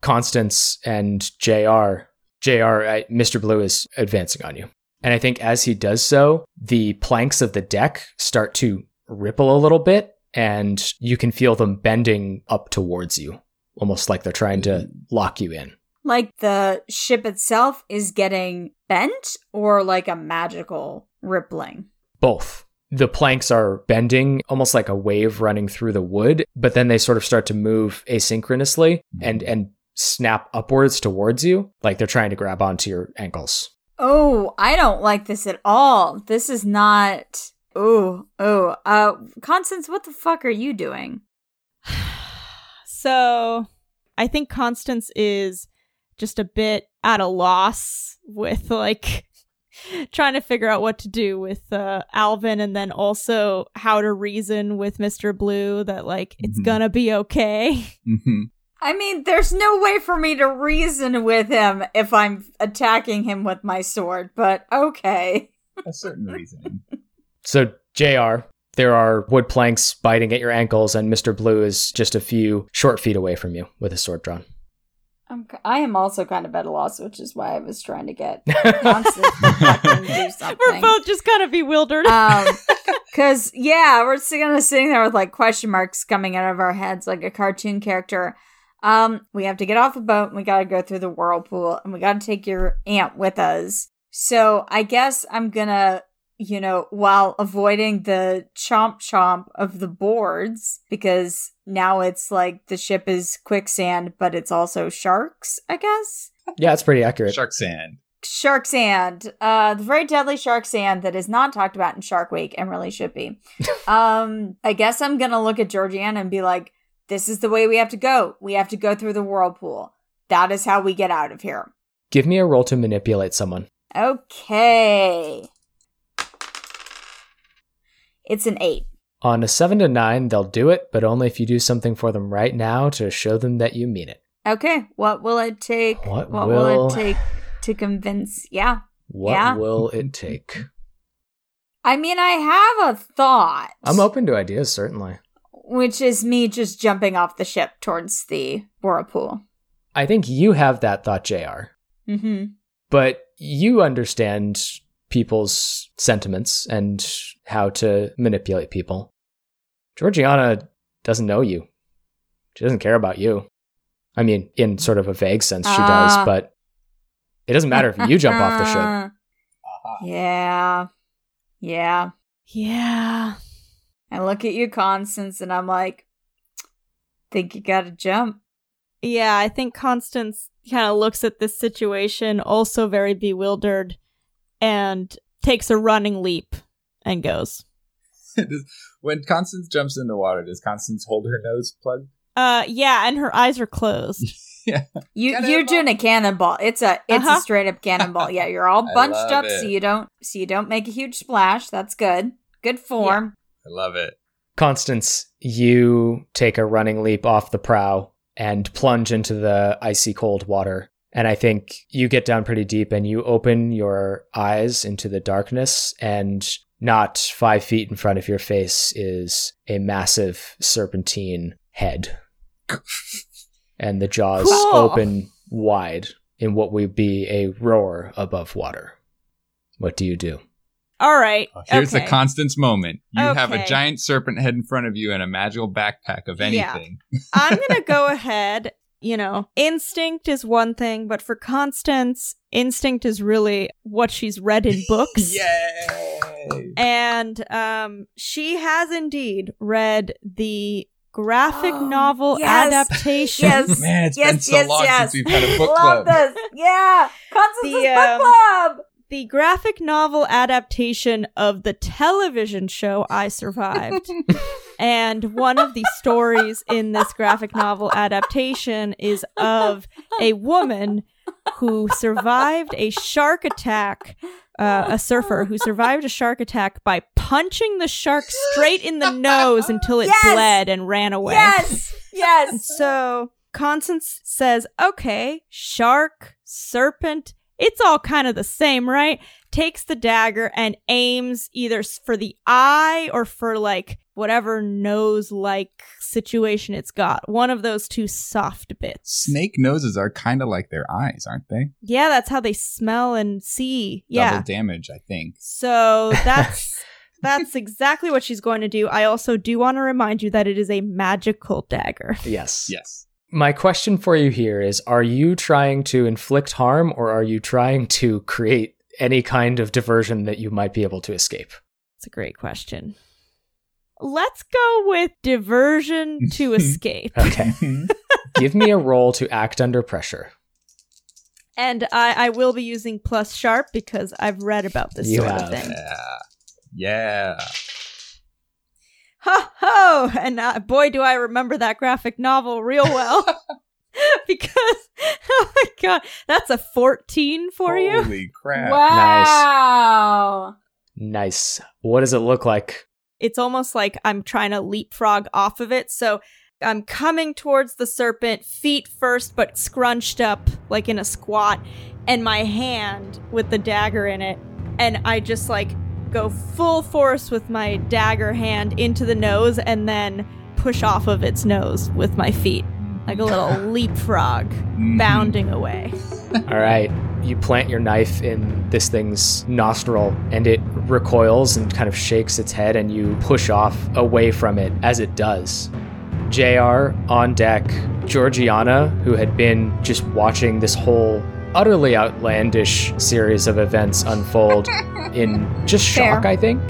Constance and JR, JR, I- Mr. Blue is advancing on you. And I think as he does so, the planks of the deck start to ripple a little bit, and you can feel them bending up towards you, almost like they're trying to lock you in. Like the ship itself is getting bent or like a magical rippling? Both. The planks are bending almost like a wave running through the wood, but then they sort of start to move asynchronously hmm. and, and snap upwards towards you, like they're trying to grab onto your ankles. Oh, I don't like this at all. This is not. Oh, oh. Uh, Constance, what the fuck are you doing? So I think Constance is just a bit at a loss with like trying to figure out what to do with uh, Alvin and then also how to reason with Mr. Blue that like it's Mhm. gonna be okay. Mm-hmm. I mean, there's no way for me to reason with him if I'm attacking him with my sword, but okay. A certain reasoning. So, JR, there are wood planks biting at your ankles, and Mr. Blue is just a few short feet away from you with his sword drawn. I'm, I am also kind of at a loss, which is why I was trying to get Constance to something. We're both just kind of bewildered. um because yeah we're just kind of sitting there with like question marks coming out of our heads like a cartoon character um we have to get off the boat and we gotta go through the whirlpool and we gotta take your aunt with us so i guess i'm gonna you know while avoiding the chomp chomp of the boards because now it's like the ship is quicksand but it's also sharks i guess Yeah, it's pretty accurate. Shark sand. Shark sand, uh, the very deadly shark sand that is not talked about in Shark Week and really should be. um, I guess I'm gonna look at Georgiana and be like, "This is the way we have to go. We have to go through the whirlpool. That is how we get out of here." Give me a roll to manipulate someone. Okay. It's an eight. On a 7 to 9, they'll do it, but only if you do something for them right now to show them that you mean it. Okay, what will it take? What will... will- it take to convince? Yeah. What Yeah. will it take? I mean, I have a thought. I'm open to ideas, certainly. Which is me just jumping off the ship towards the whirlpool. I think you have that thought, JR, Mm-hmm. but you understand people's sentiments and how to manipulate people. Georgiana doesn't know you. She doesn't care about you. I mean, in sort of a vague sense, she does, Ah. but it doesn't matter if you jump off the ship. Yeah. Yeah. Yeah. I look at you, Constance, and I'm like, think you gotta jump. Yeah, I think Constance kind of looks at this situation, also very bewildered, and takes a running leap and goes. When Constance jumps into water, does Constance hold her nose plugged? Uh, yeah, and her eyes are closed. Yeah, you you're doing a cannonball. It's a it's Uh-huh. a straight up cannonball. Yeah, you're all bunched up it. so you don't so you don't make a huge splash. That's good. Good form. I love it. Constance, you take a running leap off the prow and plunge into the icy cold water. And I think you get down pretty deep and you open your eyes into the darkness, and not five feet in front of your face is a massive serpentine head. and the jaws Cool. open wide in what would be a roar above water. What do you do? All right. Oh, here's okay. the Constance moment. You have a giant serpent head in front of you and a magical backpack of Yeah. anything. I'm gonna go ahead. You know, instinct is one thing, but for Constance, instinct is really what she's read in books. Yay! And um, she has indeed read the graphic Oh, novel yes. adaptation. Yes. Man, it's Yes, been so yes, long yes. since we've had a book Love club. this. Yeah. Constance's The, book um, club. The graphic novel adaptation of the television show I Survived. and one of the stories in this graphic novel adaptation is of a woman who survived a shark attack, uh, a surfer who survived a shark attack by punching the shark straight in the nose until it Yes! bled and ran away. Yes. And Yes. so Constance says, okay, shark, serpent, it's all kind of the same, right? Takes the dagger and aims either for the eye or for like whatever nose like situation it's got. One of those two soft bits. Snake noses are kind of like their eyes, aren't they? Yeah, that's how they smell and see. Yeah. Double damage, I think. So that's that's exactly what she's going to do. I also do want to remind you that it is a magical dagger. Yes. Yes. My question for you here is Are you trying to inflict harm or are you trying to create any kind of diversion that you might be able to escape? It's a great question. Let's go with diversion to escape. Okay. Give me a roll to act under pressure. And I, I will be using plus sharp because I've read about this You sort have. of thing. yeah. Yeah. Ho ho! And uh, boy, do I remember that graphic novel real well. because, oh my god, that's a 14 for you. Holy crap. Wow. Nice. What does it look like? It's almost like I'm trying to leapfrog off of it. So I'm coming towards the serpent, feet first, but scrunched up like in a squat, and my hand with the dagger in it. And I just like go full force with my dagger hand into the nose and then push off of its nose with my feet. Like a little leapfrog Mhm. bounding away. All right. You plant your knife in this thing's nostril and it recoils and kind of shakes its head, and you push off away from it as it does. JR on deck, Georgiana, who had been just watching this whole utterly outlandish series of events unfold in just shock, Fair. I think.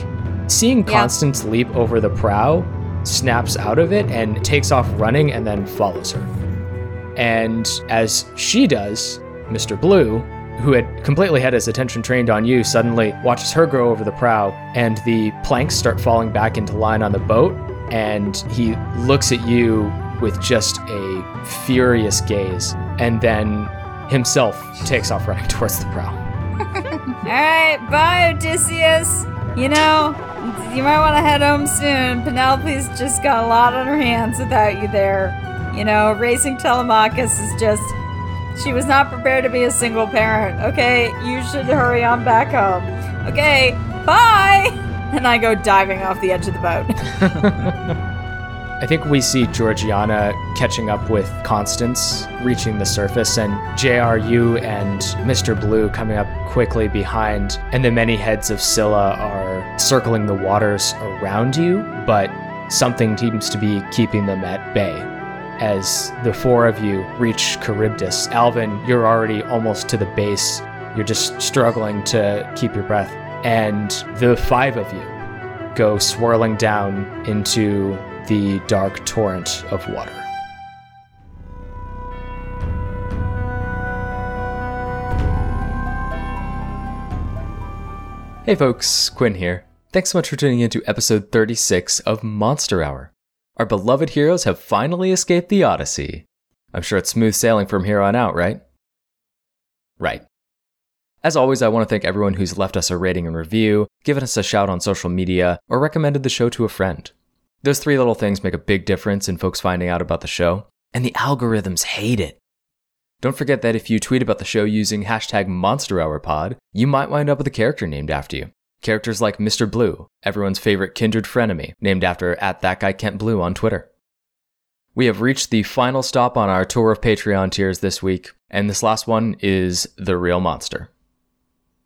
Seeing Yeah. Constance leap over the prow, snaps out of it and takes off running and then follows her. And as she does, Mr. Blue, who had completely had his attention trained on you, suddenly watches her go over the prow, and the planks start falling back into line on the boat. And he looks at you with just a furious gaze, and then himself takes off running towards the prow. All right, bye, Odysseus. You know, you might want to head home soon. Penelope's just got a lot on her hands without you there. You know, raising Telemachus is just. She was not prepared to be a single parent. Okay, you should hurry on back home. Okay, bye! And I go diving off the edge of the boat. I think we see Georgiana catching up with Constance, reaching the surface, and JRU and Mr. Blue coming up quickly behind, and the many heads of Scylla are circling the waters around you, but something seems to be keeping them at bay. As the four of you reach Charybdis, Alvin, you're already almost to the base. You're just struggling to keep your breath. And the five of you go swirling down into the dark torrent of water. Hey folks, Quinn here. Thanks so much for tuning in to episode 36 of Monster Hour. Our beloved heroes have finally escaped the Odyssey. I'm sure it's smooth sailing from here on out, right? Right. As always, I want to thank everyone who's left us a rating and review, given us a shout on social media, or recommended the show to a friend. Those three little things make a big difference in folks finding out about the show, and the algorithms hate it. Don't forget that if you tweet about the show using hashtag MonsterHourPod, you might wind up with a character named after you. Characters like Mr. Blue, everyone's favorite kindred frenemy, named after at that guy Kent Blue on Twitter. We have reached the final stop on our tour of Patreon tiers this week, and this last one is The Real Monster.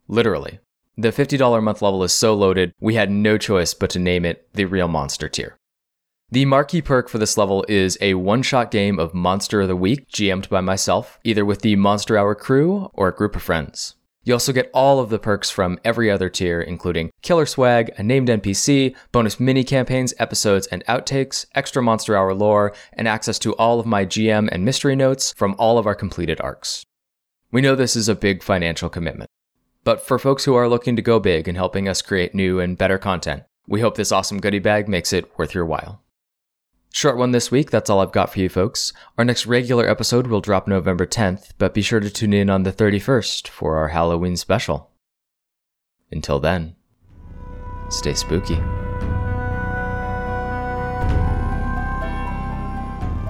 Literally. The $50 a month level is so loaded, we had no choice but to name it the Real Monster tier. The marquee perk for this level is a one shot game of Monster of the Week, GM'd by myself, either with the Monster Hour crew or a group of friends. You also get all of the perks from every other tier, including killer swag, a named NPC, bonus mini campaigns, episodes, and outtakes, extra Monster Hour lore, and access to all of my GM and mystery notes from all of our completed arcs. We know this is a big financial commitment, but for folks who are looking to go big and helping us create new and better content, we hope this awesome goodie bag makes it worth your while. Short one this week, that's all I've got for you folks. Our next regular episode will drop November 10th, but be sure to tune in on the 31st for our Halloween special. Until then, stay spooky.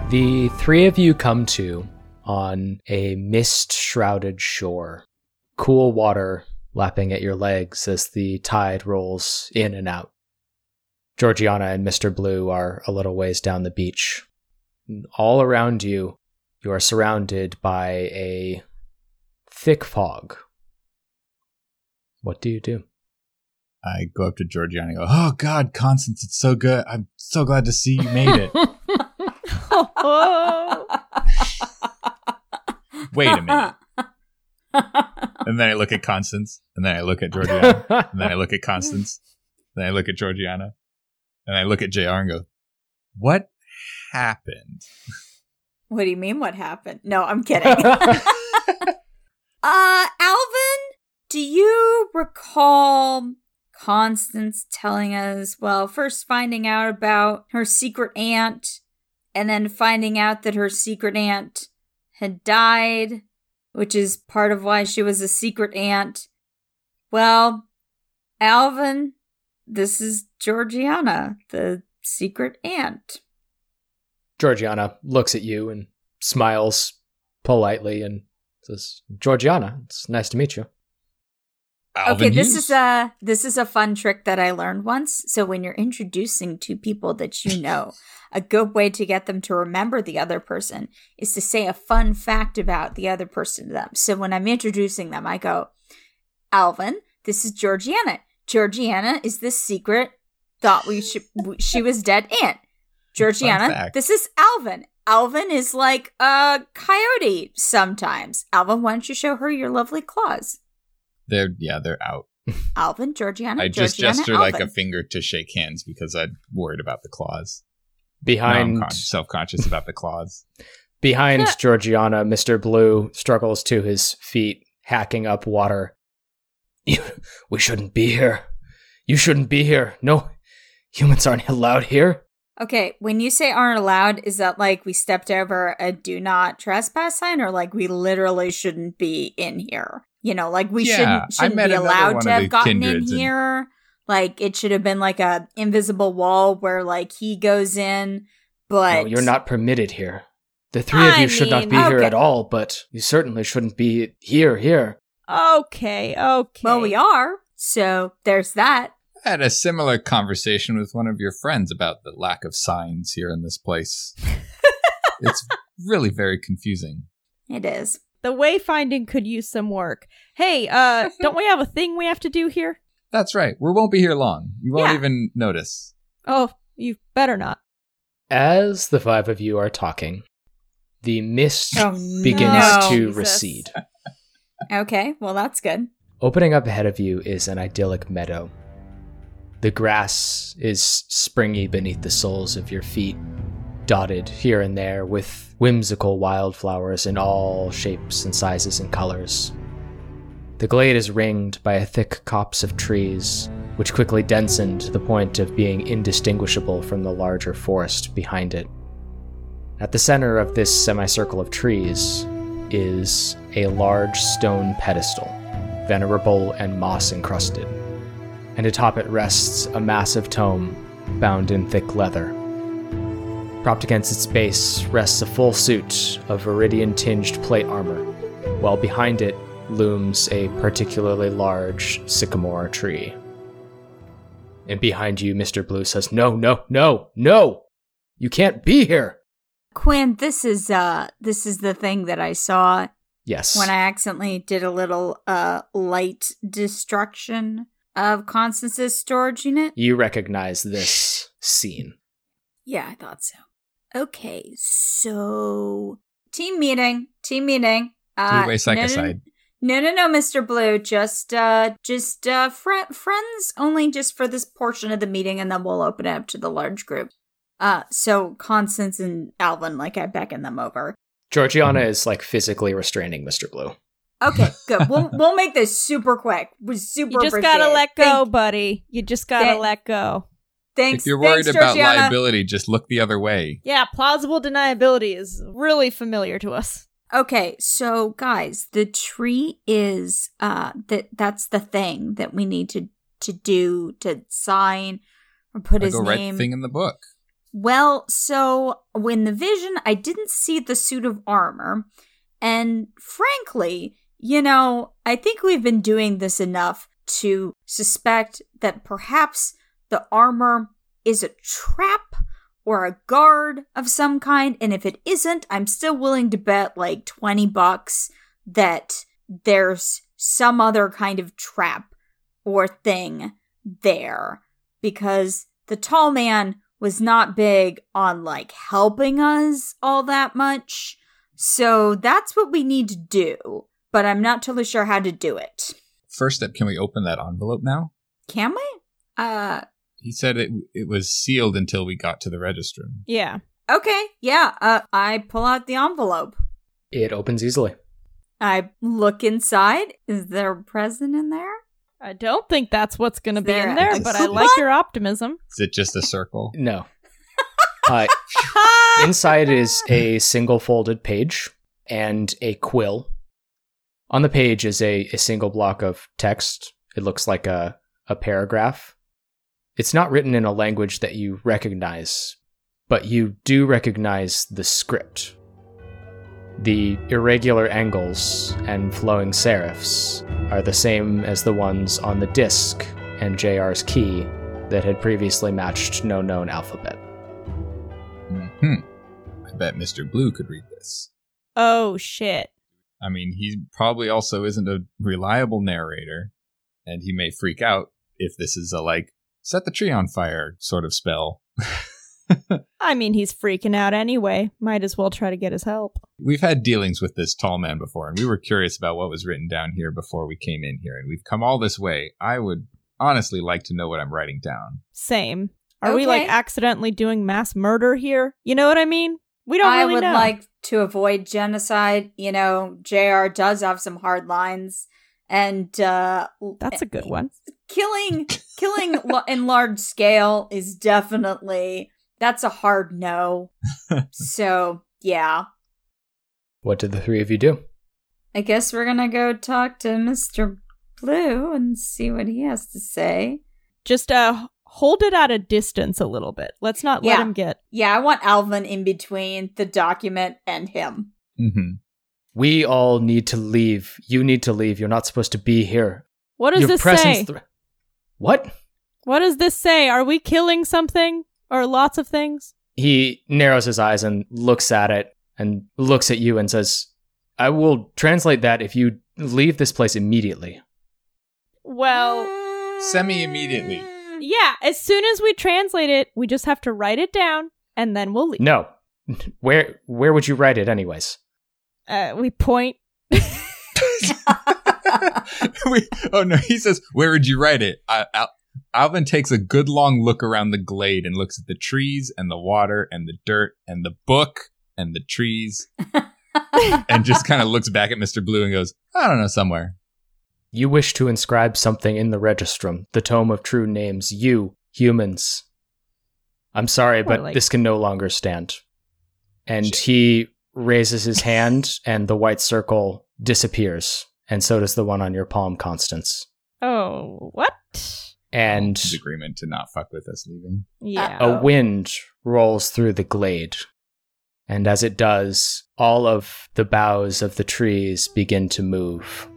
The three of you come to on a mist shrouded shore. Cool water lapping at your legs as the tide rolls in and out. Georgiana and Mr. Blue are a little ways down the beach. All around you, you are surrounded by a thick fog. What do you do? I go up to Georgiana and go, Oh God, Constance, it's so good. I'm so glad to see you made it. Wait a minute. And then I look at Constance, and then I look at Georgiana, and then I look at Constance, then I look at Georgiana, and I look at JR and go, What happened? What do you mean what happened? No, I'm kidding. uh Alvin, do you recall Constance telling us, well, first finding out about her secret aunt and then finding out that her secret aunt had died, which is part of why she was a secret aunt. Well, Alvin, this is Georgiana, the secret aunt. Georgiana looks at you and smiles politely and says, "Georgiana, it's nice to meet you." Alvin okay, this Hughes. is a this is a fun trick that I learned once. So when you're introducing two people that you know, a good way to get them to remember the other person is to say a fun fact about the other person to them. So when I'm introducing them, I go, "Alvin, this is Georgiana. Georgiana is the secret thought we should she was dead aunt. Georgiana, this is Alvin. Alvin is like a coyote sometimes. Alvin, why don't you show her your lovely claws? They're yeah, they're out. Alvin, Georgiana, I just Georgiana, gesture like a finger to shake hands because I'm worried about the claws. Now Behind I'm con- self-conscious about the claws. behind Georgiana, Mr. Blue struggles to his feet, hacking up water. You, we shouldn't be here. You shouldn't be here. No, humans aren't allowed here. Okay, when you say aren't allowed, is that like we stepped over a do not trespass sign, or like we literally shouldn't be in here? You know, like we Yeah, shouldn't shouldn't be allowed to have gotten in kindreds and- here. Like it should have been like a invisible wall where like he goes in, but No, you're not permitted here. The three of I you should not mean- be here at all, but you certainly shouldn't be here, here. Okay, okay. Well, we are. So there's that. I had a similar conversation with one of your friends about the lack of signs here in this place. it's really very confusing. It is. The wayfinding could use some work. Hey, uh, don't we have a thing we have to do here? That's right. We won't be here long. You won't Yeah. even notice. Oh, you better not. As the five of you are talking, the mist Oh, begins no. to Jesus. recede. Okay, well that's good. Opening up ahead of you is an idyllic meadow. The grass is springy beneath the soles of your feet, dotted here and there with whimsical wildflowers in all shapes and sizes and colors. The glade is ringed by a thick copse of trees, which quickly densen to the point of being indistinguishable from the larger forest behind it. At the center of this semicircle of trees is a large stone pedestal venerable and moss encrusted, and atop it rests a massive tome bound in thick leather. Propped against its base rests a full suit of viridian tinged plate armor, while behind it looms a particularly large sycamore tree. And behind you, Mr. Blue says, No, no, no, no! You can't be here! Quinn, this is uh this is the thing that I saw Yes. when I accidentally did a little uh light destruction of Constance's storage unit. you recognize this scene. Yeah, I thought so. Okay, so team meeting, team meeting. Uh, Three-way psychicide. No, no, no, no, Mr. Blue. Just, uh, just, uh, fri friends only just for this portion of the meeting, and then we'll open it up to the large group. Uh, so Constance and Alvin, like, I beckon them over. Georgiana is like physically restraining Mr. Blue. Okay, good. we'll we'll make this super quick. We super. You just appreciate gotta it. let go, Thank- buddy. You just gotta Thank- let go. thanks. if you're worried thanks, about Georgiana. liability, just look the other way. Yeah, plausible deniability is really familiar to us. Okay, so guys, the tree is uh that that's the thing that we need to to do to sign or put I his go write name. the thing in the book. Well, so when the vision, I didn't see the suit of armor, and frankly, you know, I think we've been doing this enough to suspect that perhaps the armor is a trap or a guard of some kind. And if it isn't, I'm still willing to bet like 20 bucks that there's some other kind of trap or thing there. Because the tall man was not big on like helping us all that much. So that's what we need to do. But I'm not totally sure how to do it. First step, can we open that envelope now? Can we? Uh, He said it it was sealed until we got to the register. Yeah. okay. Yeah. Uh, I pull out the envelope. It opens easily. I look inside. Is there a present in there? I don't think that's what's gonna be in there, but I like your optimism. Is it just a circle? No. Uh, inside is a single folded page and a quill. On the page is a, a single block of text. It looks like a, a paragraph. It's not written in a language that you recognize, but you do recognize the script. The irregular angles and flowing serifs are the same as the ones on the disc and JR's key that had previously matched no known alphabet. Hmm. I bet Mr. Blue could read this. Oh shit. I mean, he probably also isn't a reliable narrator, and he may freak out if this is a like set the tree on fire sort of spell. I mean, he's freaking out anyway. Might as well try to get his help. We've had dealings with this tall man before, and we were curious about what was written down here before we came in here, and we've come all this way. I would honestly like to know what I'm writing down. Same. Are we like accidentally doing mass murder here? You know what I mean? We don't I really would know. like to avoid genocide. You know, JR does have some hard lines. And uh That's a good one. killing killing in large scale is definitely that's a hard no. so, yeah. What did the three of you do? I guess we're going to go talk to Mr. Blue and see what he has to say. just uh hold it at a distance a little bit. Let's not let him get. Yeah, I want Alvin in between the document and him. Mm-hmm. We all need to leave. You need to leave. You're not supposed to be here. What does Your this presence say? thr- what? what does this say? Are we killing something or lots of things? He narrows his eyes and looks at it and looks at you and says, I will translate that if you leave this place immediately. Well, Semi immediately. yeah. As soon as we translate it, we just have to write it down and then we'll leave. No. Where where would you write it anyways? Uh, we point. we, oh no, he says, "Where would you write it?" I, Al- Alvin takes a good long look around the glade and looks at the trees and the water and the dirt and the book and the trees, and just kind of looks back at Mister Blue and goes, "I don't know, somewhere." You wish to inscribe something in the registrum, the tome of true names, you, humans. I'm sorry, but like- this can no longer stand. And he raises his hand, and the white circle disappears, and so does the one on your palm, Constance. Oh, what? And His agreement to not fuck with us leaving. Yeah. a wind rolls through the glade. And as it does, all of the boughs of the trees begin to move.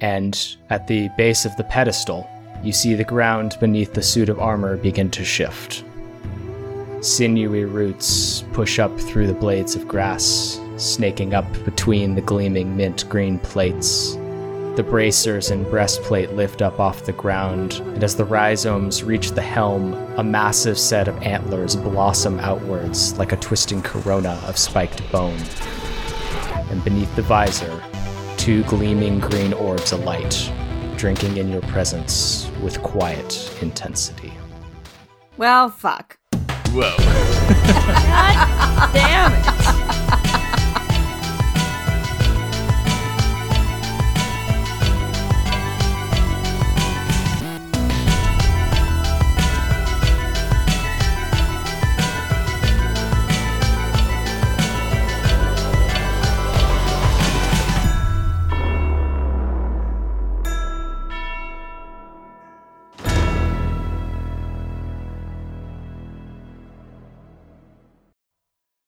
And at the base of the pedestal, you see the ground beneath the suit of armor begin to shift. Sinewy roots push up through the blades of grass, snaking up between the gleaming mint green plates. The bracers and breastplate lift up off the ground, and as the rhizomes reach the helm, a massive set of antlers blossom outwards like a twisting corona of spiked bone. And beneath the visor, two gleaming green orbs alight, drinking in your presence with quiet intensity. well, fuck. Whoa. God damn it.